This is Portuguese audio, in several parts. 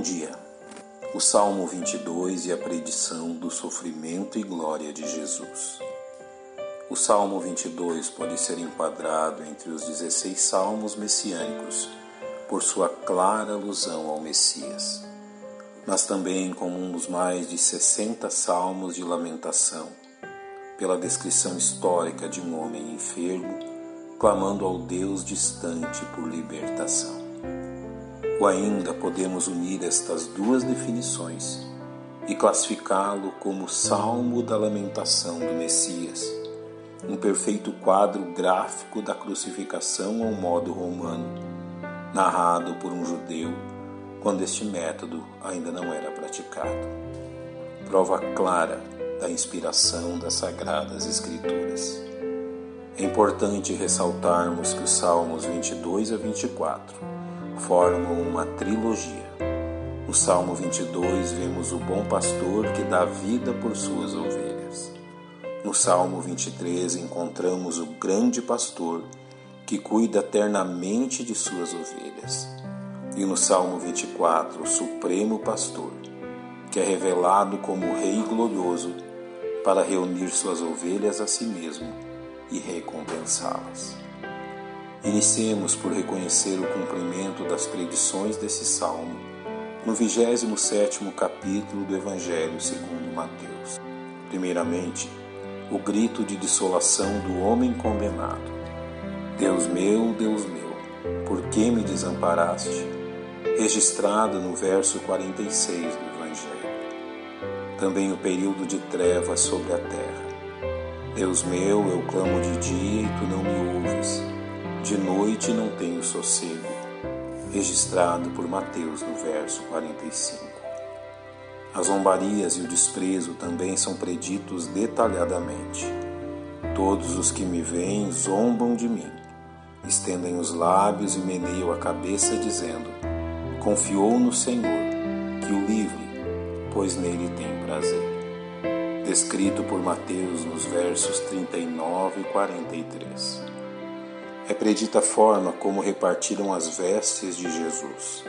Bom dia. O Salmo 22 e a predição do sofrimento e glória de Jesus. O Salmo 22 pode ser enquadrado entre os 16 salmos messiânicos por sua clara alusão ao Messias, mas também como um dos mais de 60 salmos de lamentação, pela descrição histórica de um homem enfermo clamando ao Deus distante por libertação. Ou ainda podemos unir estas duas definições e classificá-lo como Salmo da Lamentação do Messias, um perfeito quadro gráfico da crucificação ao modo romano, narrado por um judeu quando este método ainda não era praticado. Prova clara da inspiração das Sagradas Escrituras. É importante ressaltarmos que os Salmos 22 a 24 formam uma trilogia. No Salmo 22, vemos o bom pastor que dá vida por suas ovelhas. No Salmo 23, encontramos o grande pastor que cuida eternamente de suas ovelhas. E no Salmo 24, o supremo pastor, que é revelado como Rei glorioso para reunir suas ovelhas a si mesmo e recompensá-las. Iniciemos por reconhecer o cumprimento das predições desse salmo no 27 capítulo do Evangelho segundo Mateus. Primeiramente, o grito de desolação do homem condenado. Deus meu, Deus meu, por que me desamparaste? Registrado no verso 46 do Evangelho. Também o período de trevas sobre a terra. Deus meu, eu clamo de dia e tu não me ouves de noite não tenho sossego, registrado por Mateus no verso 45. As zombarias e o desprezo também são preditos detalhadamente. Todos os que me veem zombam de mim, estendem os lábios e meneiam a cabeça, dizendo: Confiou no Senhor, que o livre, pois nele tem prazer. Descrito por Mateus nos versos 39 e 43 é predita a forma como repartiram as vestes de Jesus.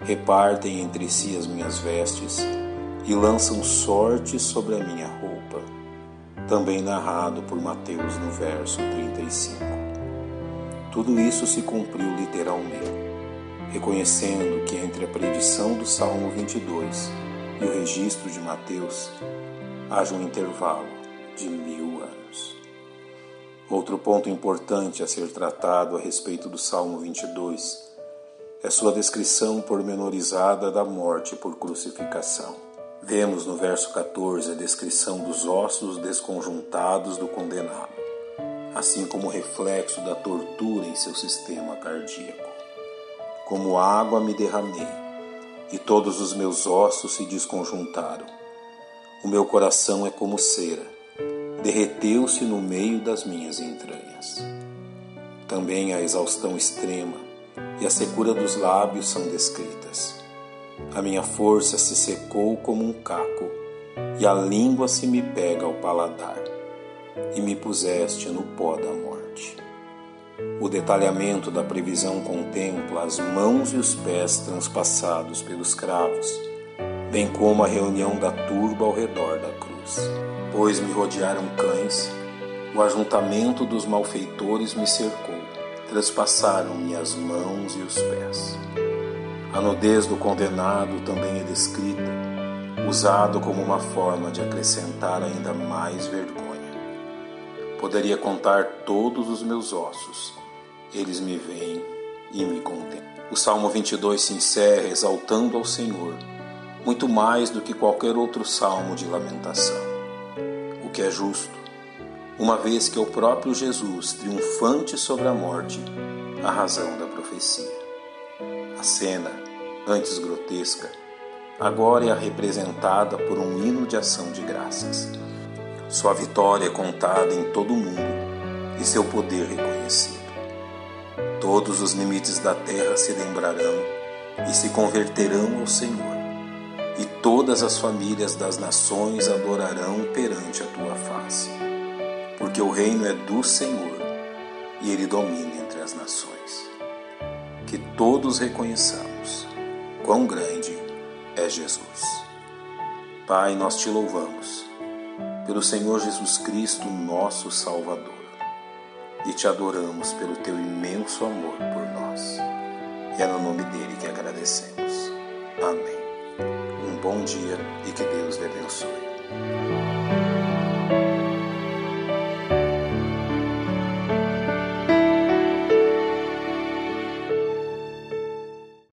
Repartem entre si as minhas vestes e lançam sorte sobre a minha roupa. Também narrado por Mateus no verso 35. Tudo isso se cumpriu literalmente, reconhecendo que entre a predição do Salmo 22 e o registro de Mateus haja um intervalo de mil. Outro ponto importante a ser tratado a respeito do Salmo 22 é sua descrição pormenorizada da morte por crucificação. Vemos no verso 14 a descrição dos ossos desconjuntados do condenado, assim como o reflexo da tortura em seu sistema cardíaco. Como água me derramei, e todos os meus ossos se desconjuntaram. O meu coração é como cera derreteu-se no meio das minhas entranhas. Também a exaustão extrema e a secura dos lábios são descritas. A minha força se secou como um caco, e a língua se me pega ao paladar, e me puseste no pó da morte. O detalhamento da previsão contempla as mãos e os pés transpassados pelos cravos, bem como a reunião da turba ao redor da cruz pois me rodearam cães, o ajuntamento dos malfeitores me cercou, traspassaram-me as mãos e os pés. A nudez do condenado também é descrita, usado como uma forma de acrescentar ainda mais vergonha. Poderia contar todos os meus ossos, eles me veem e me contemplam. O Salmo 22 se encerra exaltando ao Senhor, muito mais do que qualquer outro salmo de lamentação que é justo, uma vez que é o próprio Jesus, triunfante sobre a morte, a razão da profecia. A cena, antes grotesca, agora é representada por um hino de ação de graças. Sua vitória é contada em todo o mundo e seu poder reconhecido. Todos os limites da terra se lembrarão e se converterão ao Senhor e todas as famílias das nações adorarão perante a tua face. Porque o reino é do Senhor e ele domina entre as nações. Que todos reconheçamos quão grande é Jesus. Pai, nós te louvamos pelo Senhor Jesus Cristo, nosso Salvador, e te adoramos pelo teu imenso amor por nós. E é no nome dele que agradecemos. Amém. Bom dia e que Deus lhe abençoe.